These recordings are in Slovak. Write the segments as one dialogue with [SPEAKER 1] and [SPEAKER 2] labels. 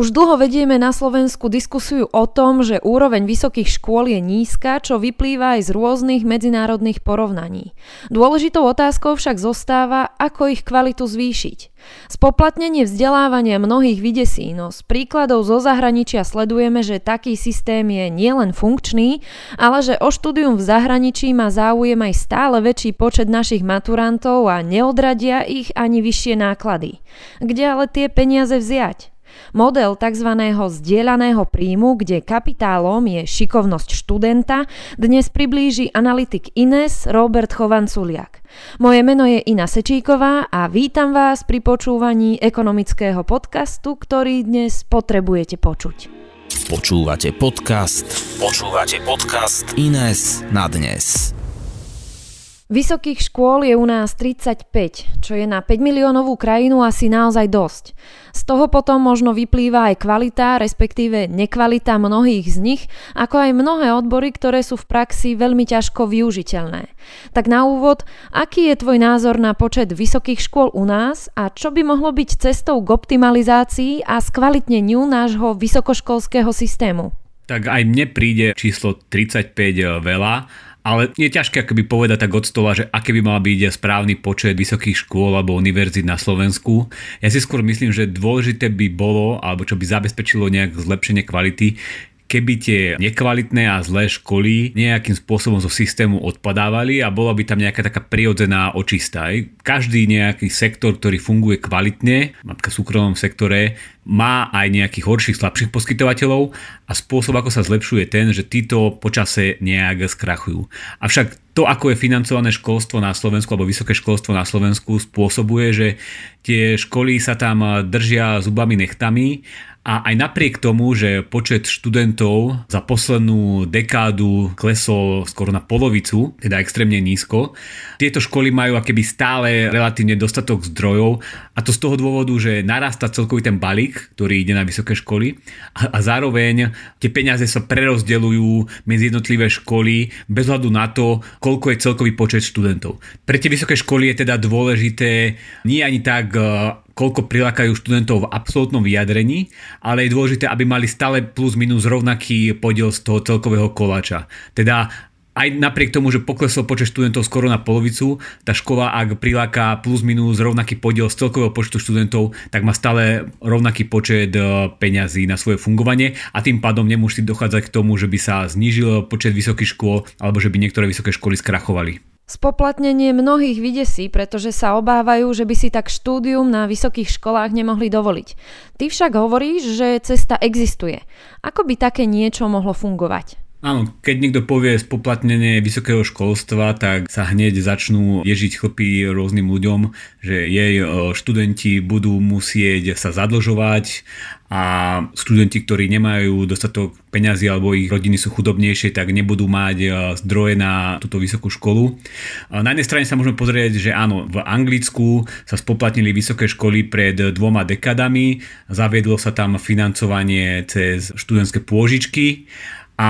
[SPEAKER 1] Už dlho vedieme na Slovensku diskusiu o tom, že úroveň vysokých škôl je nízka, čo vyplýva aj z rôznych medzinárodných porovnaní. Dôležitou otázkou však zostáva, ako ich kvalitu zvýšiť. Spoplatnenie vzdelávania mnohých vydesí, no z príkladov zo zahraničia sledujeme, že taký systém je nielen funkčný, ale že o štúdium v zahraničí má záujem aj stále väčší počet našich maturantov a neodradia ich ani vyššie náklady. Kde ale tie peniaze vziať? Model tzv. zdieľaného príjmu, kde kapitálom je šikovnosť študenta, dnes priblíži analytik Ines Robert Chovanculiak. Moje meno je Ina Sečíková a vítam vás pri počúvaní ekonomického podcastu, ktorý dnes potrebujete počuť.
[SPEAKER 2] Počúvate podcast. Počúvate podcast Ines na dnes.
[SPEAKER 1] Vysokých škôl je u nás 35, čo je na 5 miliónovú krajinu asi naozaj dosť. Z toho potom možno vyplýva aj kvalita, respektíve nekvalita mnohých z nich, ako aj mnohé odbory, ktoré sú v praxi veľmi ťažko využiteľné. Tak na úvod, aký je tvoj názor na počet vysokých škôl u nás a čo by mohlo byť cestou k optimalizácii a skvalitneniu nášho vysokoškolského systému?
[SPEAKER 3] Tak aj mne príde číslo 35 veľa, ale je ťažké akoby povedať tak od stola, že aký by mal byť správny počet vysokých škôl alebo univerzít na Slovensku. Ja si skôr myslím, že dôležité by bolo, alebo čo by zabezpečilo nejak zlepšenie kvality, keby tie nekvalitné a zlé školy nejakým spôsobom zo systému odpadávali a bola by tam nejaká taká prirodzená očista. Každý nejaký sektor, ktorý funguje kvalitne, napríklad v súkromnom sektore, má aj nejakých horších, slabších poskytovateľov a spôsob, ako sa zlepšuje ten, že títo počase nejak skrachujú. Avšak to, ako je financované školstvo na Slovensku alebo vysoké školstvo na Slovensku spôsobuje, že tie školy sa tam držia zubami nechtami a aj napriek tomu, že počet študentov za poslednú dekádu klesol skoro na polovicu, teda extrémne nízko, tieto školy majú akéby stále relatívne dostatok zdrojov a to z toho dôvodu, že narasta celkový ten balík, ktorý ide na vysoké školy a, a zároveň tie peniaze sa prerozdeľujú medzi jednotlivé školy bez hľadu na to, koľko je celkový počet študentov. Pre tie vysoké školy je teda dôležité nie ani tak koľko prilákajú študentov v absolútnom vyjadrení, ale je dôležité, aby mali stále plus minus rovnaký podiel z toho celkového koláča. Teda aj napriek tomu, že poklesol počet študentov skoro na polovicu, tá škola, ak priláka plus minus rovnaký podiel z celkového počtu študentov, tak má stále rovnaký počet e, peňazí na svoje fungovanie a tým pádom nemusí dochádzať k tomu, že by sa znížil počet vysokých škôl alebo že by niektoré vysoké školy skrachovali.
[SPEAKER 1] Spoplatnenie mnohých vydesí, pretože sa obávajú, že by si tak štúdium na vysokých školách nemohli dovoliť. Ty však hovoríš, že cesta existuje. Ako by také niečo mohlo fungovať?
[SPEAKER 3] Áno, keď niekto povie spoplatnenie vysokého školstva, tak sa hneď začnú ježiť chlpy rôznym ľuďom, že jej e, študenti budú musieť sa zadlžovať a študenti, ktorí nemajú dostatok peňazí alebo ich rodiny sú chudobnejšie, tak nebudú mať e, zdroje na túto vysokú školu. Na jednej strane sa môžeme pozrieť, že áno, v Anglicku sa spoplatnili vysoké školy pred dvoma dekadami, zaviedlo sa tam financovanie cez študentské pôžičky a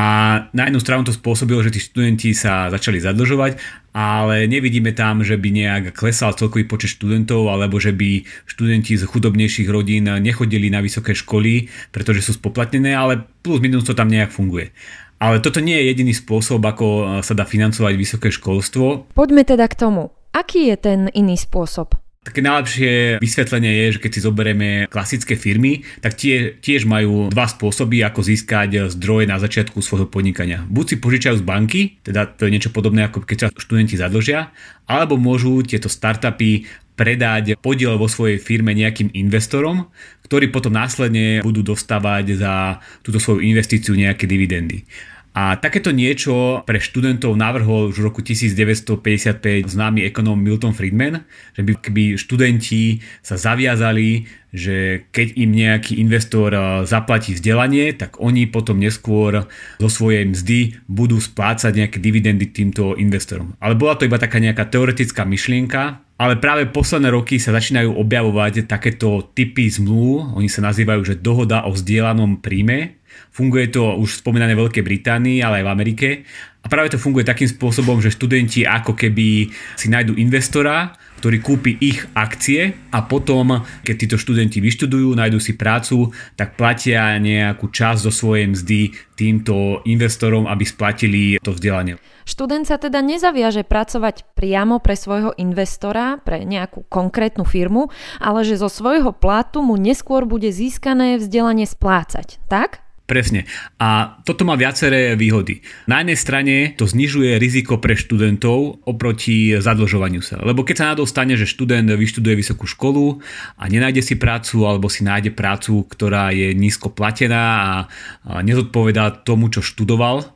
[SPEAKER 3] na jednu stranu to spôsobilo, že tí študenti sa začali zadlžovať, ale nevidíme tam, že by nejak klesal celkový počet študentov, alebo že by študenti z chudobnejších rodín nechodili na vysoké školy, pretože sú spoplatnené, ale plus minus to tam nejak funguje. Ale toto nie je jediný spôsob, ako sa dá financovať vysoké školstvo.
[SPEAKER 1] Poďme teda k tomu. Aký je ten iný spôsob?
[SPEAKER 3] Také najlepšie vysvetlenie je, že keď si zoberieme klasické firmy, tak tie tiež majú dva spôsoby, ako získať zdroje na začiatku svojho podnikania. Buď si požičajú z banky, teda to je niečo podobné ako keď sa študenti zadlžia, alebo môžu tieto startupy predať podiel vo svojej firme nejakým investorom, ktorí potom následne budú dostávať za túto svoju investíciu nejaké dividendy. A takéto niečo pre študentov navrhol už v roku 1955 známy ekonóm Milton Friedman, že by keby študenti sa zaviazali, že keď im nejaký investor zaplatí vzdelanie, tak oni potom neskôr zo svojej mzdy budú splácať nejaké dividendy týmto investorom. Ale bola to iba taká nejaká teoretická myšlienka, ale práve posledné roky sa začínajú objavovať takéto typy zmluv, oni sa nazývajú, že dohoda o vzdielanom príjme, Funguje to už v spomínanej Veľkej Británii, ale aj v Amerike. A práve to funguje takým spôsobom, že študenti ako keby si nájdu investora, ktorý kúpi ich akcie a potom, keď títo študenti vyštudujú, nájdú si prácu, tak platia nejakú časť zo svojej mzdy týmto investorom, aby splatili to vzdelanie.
[SPEAKER 1] Študent sa teda nezaviaže pracovať priamo pre svojho investora, pre nejakú konkrétnu firmu, ale že zo svojho platu mu neskôr bude získané vzdelanie splácať, tak?
[SPEAKER 3] Presne. A toto má viaceré výhody. Na jednej strane to znižuje riziko pre študentov oproti zadlžovaniu sa. Lebo keď sa nádol stane, že študent vyštuduje vysokú školu a nenájde si prácu alebo si nájde prácu, ktorá je nízko platená a nezodpovedá tomu, čo študoval,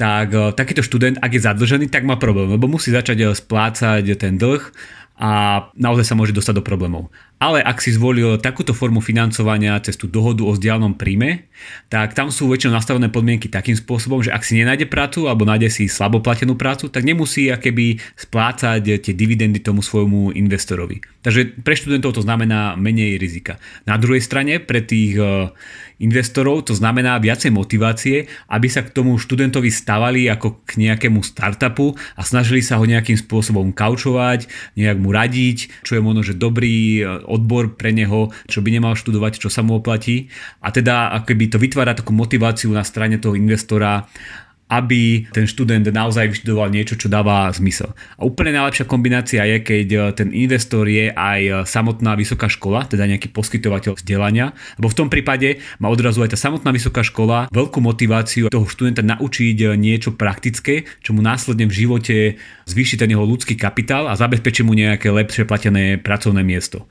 [SPEAKER 3] tak e, takýto študent, ak je zadlžený, tak má problém, lebo musí začať e, splácať ten dlh a naozaj sa môže dostať do problémov. Ale ak si zvolil takúto formu financovania cez tú dohodu o vzdialenom príjme, tak tam sú väčšinou nastavené podmienky takým spôsobom, že ak si nenájde prácu alebo nájde si slaboplatenú prácu, tak nemusí akéby splácať tie dividendy tomu svojmu investorovi. Takže pre študentov to znamená menej rizika. Na druhej strane pre tých e, investorov to znamená viacej motivácie, aby sa k tomu študentovi stavali ako k nejakému startupu a snažili sa ho nejakým spôsobom kaučovať, nejak mu radiť, čo je možno, že dobrý e, odbor pre neho, čo by nemal študovať, čo sa mu oplatí. A teda akoby to vytvára takú motiváciu na strane toho investora aby ten študent naozaj vyštudoval niečo, čo dáva zmysel. A úplne najlepšia kombinácia je, keď e, ten investor je aj e, samotná vysoká škola, teda nejaký poskytovateľ vzdelania, lebo v tom prípade má odrazu aj tá samotná vysoká škola veľkú motiváciu toho študenta naučiť e, niečo praktické, čo mu následne v živote zvýši ten jeho ľudský kapitál a zabezpečí mu nejaké lepšie platené pracovné miesto.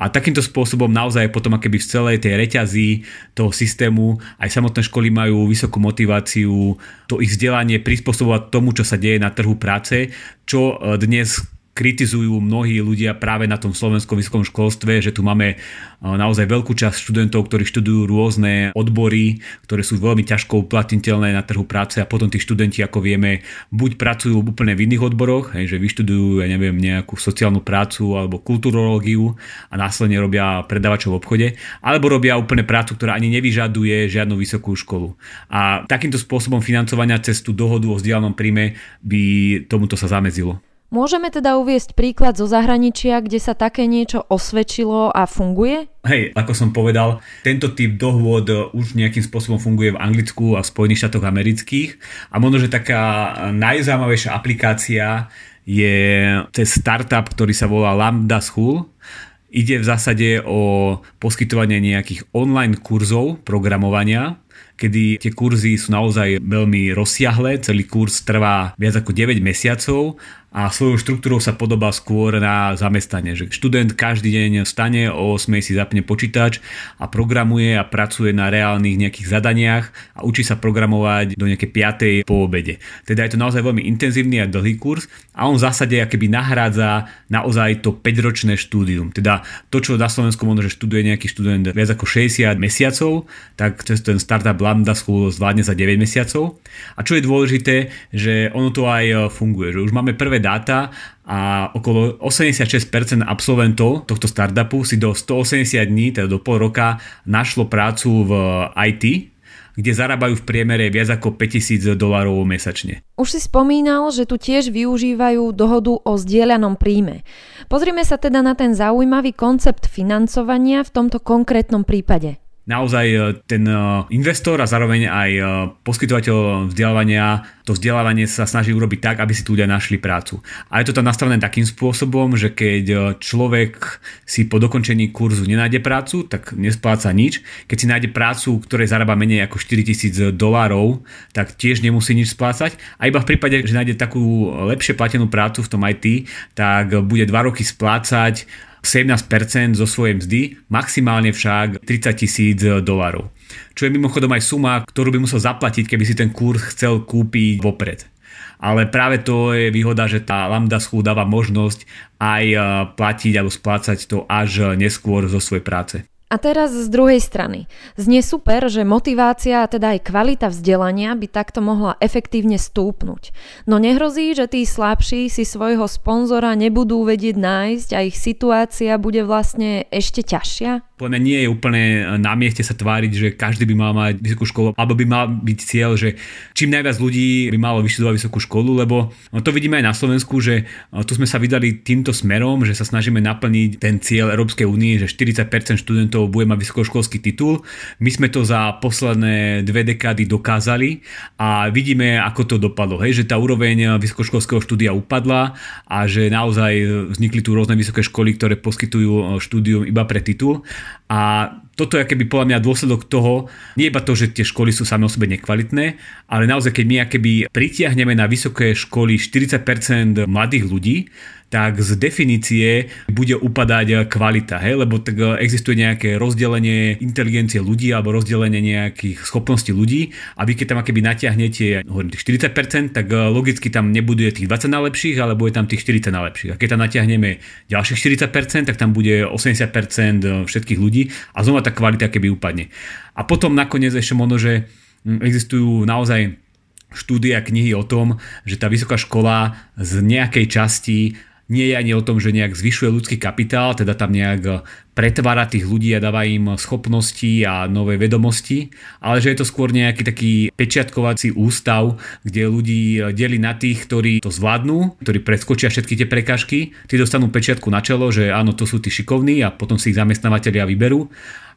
[SPEAKER 3] A takýmto spôsobom naozaj potom akéby v celej tej reťazí toho systému aj samotné školy majú vysokú motiváciu to ich vzdelanie prispôsobovať tomu, čo sa deje na trhu práce, čo e, dnes kritizujú mnohí ľudia práve na tom slovenskom vysokom školstve, že tu máme e, naozaj veľkú časť študentov, ktorí študujú rôzne odbory, ktoré sú veľmi ťažko uplatniteľné na trhu práce a potom tí študenti, ako vieme, buď pracujú úplne v iných odboroch, že vyštudujú, ja neviem, nejakú sociálnu prácu alebo kulturológiu a následne robia predávačov v obchode, alebo robia úplne prácu, ktorá ani nevyžaduje žiadnu vysokú školu. A takýmto spôsobom financovania cez tú dohodu o vzdialenom príjme by tomuto sa zamedzilo.
[SPEAKER 1] Môžeme teda uviesť príklad zo zahraničia, kde sa také niečo osvedčilo a funguje?
[SPEAKER 3] Hej, ako som povedal, tento typ dohôd už nejakým spôsobom funguje v Anglicku a v Spojených štátoch amerických a možno, že taká najzaujímavejšia aplikácia je cez startup, ktorý sa volá Lambda School. Ide v zásade o poskytovanie nejakých online kurzov programovania, kedy tie kurzy sú naozaj veľmi rozsiahle, celý kurz trvá viac ako 9 mesiacov a svojou štruktúrou sa podobá skôr na zamestnanie. Že študent každý deň stane, o 8 si zapne počítač a programuje a pracuje na reálnych nejakých zadaniach a učí sa programovať do nejakej 5. po obede. Teda je to naozaj veľmi intenzívny a dlhý kurz a on v zásade akéby nahrádza naozaj to 5-ročné štúdium. Teda to, čo na Slovensku možno, že študuje nejaký študent viac ako 60 mesiacov, tak cez ten startup Lambda School zvládne za 9 mesiacov. A čo je dôležité, že ono to aj funguje, že už máme prvé dáta a okolo 86% absolventov tohto startupu si do 180 dní, teda do pol roka, našlo prácu v IT, kde zarábajú v priemere viac ako 5000 dolárov mesačne.
[SPEAKER 1] Už si spomínal, že tu tiež využívajú dohodu o zdieľanom príjme. Pozrime sa teda na ten zaujímavý koncept financovania v tomto konkrétnom prípade
[SPEAKER 3] naozaj e, ten e, investor a zároveň aj e, poskytovateľ vzdelávania to vzdelávanie sa snaží urobiť tak, aby si tu ľudia našli prácu. A je to tam nastavené takým spôsobom, že keď človek si po dokončení kurzu nenájde prácu, tak nespláca nič. Keď si nájde prácu, ktorej zarába menej ako 4000 dolárov, tak tiež nemusí nič splácať. A iba v prípade, že nájde takú lepšie platenú prácu v tom IT, tak bude 2 roky splácať 17% zo svojej mzdy, maximálne však 30 tisíc dolarov. Čo je mimochodom aj suma, ktorú by musel zaplatiť, keby si ten kurz chcel kúpiť vopred. Ale práve to je výhoda, že tá Lambda School dáva možnosť aj e, platiť alebo splácať to až neskôr zo svojej práce.
[SPEAKER 1] A teraz z druhej strany. Znie super, že motivácia a teda aj kvalita vzdelania by takto mohla efektívne stúpnuť. No nehrozí, že tí slabší si svojho sponzora nebudú vedieť nájsť a ich situácia bude vlastne ešte ťažšia?
[SPEAKER 3] Podľa nie je úplne na mieste sa tváriť, že každý by mal mať vysokú školu, alebo by mal byť cieľ, že čím najviac ľudí by malo vyštudovať vysokú školu, lebo to vidíme aj na Slovensku, že tu sme sa vydali týmto smerom, že sa snažíme naplniť ten cieľ Európskej únie, že 40% študentov bude mať vysokoškolský titul. My sme to za posledné dve dekády dokázali a vidíme, ako to dopadlo. Hej, že tá úroveň vysokoškolského štúdia upadla a že naozaj vznikli tu rôzne vysoké školy, ktoré poskytujú štúdium iba pre titul a toto je keby podľa mňa dôsledok toho, nie iba to, že tie školy sú same o sebe nekvalitné, ale naozaj keď my keby pritiahneme na vysoké školy 40% mladých ľudí, tak z definície bude upadať kvalita, hej? lebo tak e, existuje nejaké rozdelenie inteligencie ľudí alebo rozdelenie nejakých schopností ľudí a vy keď tam keby natiahnete hovorím, tých 40%, tak e, logicky tam nebude tých 20 najlepších, ale bude tam tých 40 najlepších. A keď tam natiahneme ďalších 40%, tak tam bude 80% e, všetkých ľudí a znova tá kvalita keby upadne. A potom nakoniec ešte možno, že existujú naozaj štúdia knihy o tom, že tá vysoká škola z nejakej časti nie je ani o tom, že nejak zvyšuje ľudský kapitál, teda tam nejak pretvára tých ľudí a dáva im schopnosti a nové vedomosti, ale že je to skôr nejaký taký pečiatkovací ústav, kde ľudí delí na tých, ktorí to zvládnu, ktorí preskočia všetky tie prekažky, tí dostanú pečiatku na čelo, že áno, to sú tí šikovní a potom si ich zamestnávateľia vyberú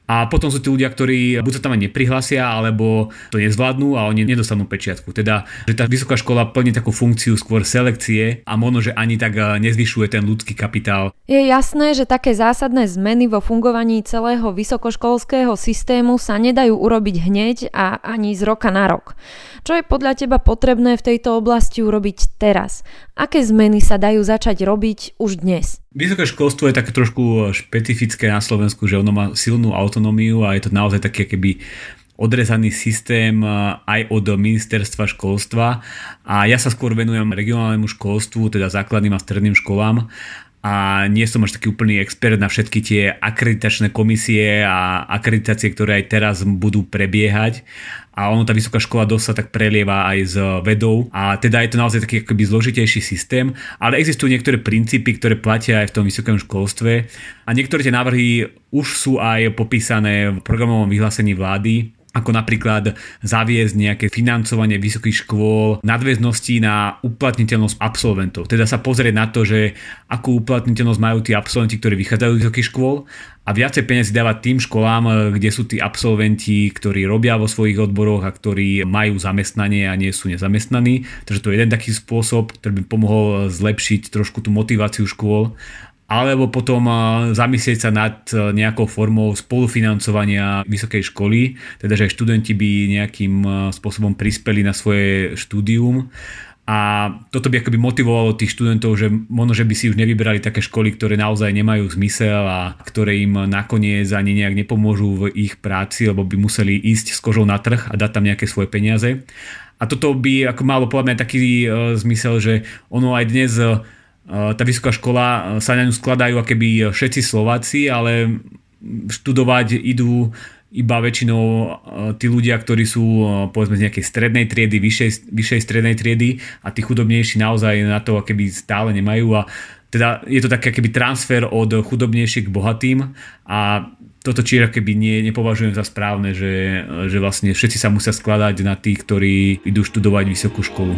[SPEAKER 3] a potom sú tí ľudia, ktorí buď sa tam aj neprihlásia, alebo to nezvládnu a oni nedostanú pečiatku. Teda, že tá vysoká škola plní takú funkciu skôr selekcie a možno, že ani tak eh, nezvyšuje ten ľudský kapitál.
[SPEAKER 1] Je jasné, že také zásadné zmeny vo fungovaní celého vysokoškolského systému sa nedajú urobiť hneď a ani z roka na rok. Čo je podľa teba potrebné v tejto oblasti urobiť teraz? Aké zmeny sa dajú začať robiť už dnes?
[SPEAKER 3] Vysoké školstvo je také trošku špecifické na Slovensku, že ono má silnú autonómiu a je to naozaj taký keby odrezaný systém aj od ministerstva školstva. A ja sa skôr venujem regionálnemu školstvu, teda základným a stredným školám a nie som až taký úplný expert na všetky tie akreditačné komisie a akreditácie, ktoré aj teraz budú prebiehať. A ono tá vysoká škola dosť sa tak prelieva aj s vedou. A teda je to naozaj taký akoby zložitejší systém, ale existujú niektoré princípy, ktoré platia aj v tom vysokom školstve. A niektoré tie návrhy už sú aj popísané v programovom vyhlásení vlády ako napríklad zaviesť nejaké financovanie vysokých škôl, nadväznosti na uplatniteľnosť absolventov. Teda sa pozrieť na to, že akú uplatniteľnosť majú tí absolventi, ktorí vychádzajú z vysokých škôl a viacej peniazy dávať tým školám, kde sú tí absolventi, ktorí robia vo svojich odboroch a ktorí majú zamestnanie a nie sú nezamestnaní. Takže to je jeden taký spôsob, ktorý by pomohol zlepšiť trošku tú motiváciu škôl alebo potom zamyslieť sa nad e, nejakou formou spolufinancovania vysokej školy, teda že študenti by nejakým e, spôsobom prispeli na svoje štúdium a toto by akoby motivovalo tých študentov, že možno, že by si už nevybrali také školy, ktoré naozaj nemajú zmysel a ktoré im nakoniec ani nejak nepomôžu v ich práci, lebo by museli ísť s kožou na trh a dať tam nejaké svoje peniaze. A toto by ako malo povedať taký e, zmysel, že ono aj dnes tá vysoká škola sa na ňu skladajú akéby všetci Slováci, ale študovať idú iba väčšinou tí ľudia, ktorí sú povedzme z nejakej strednej triedy, vyššej, vyššej strednej triedy a tí chudobnejší naozaj na to keby stále nemajú a teda je to taký keby transfer od chudobnejších k bohatým a toto čiže keby nie, nepovažujem za správne, že, že vlastne všetci sa musia skladať na tých, ktorí idú študovať vysokú školu.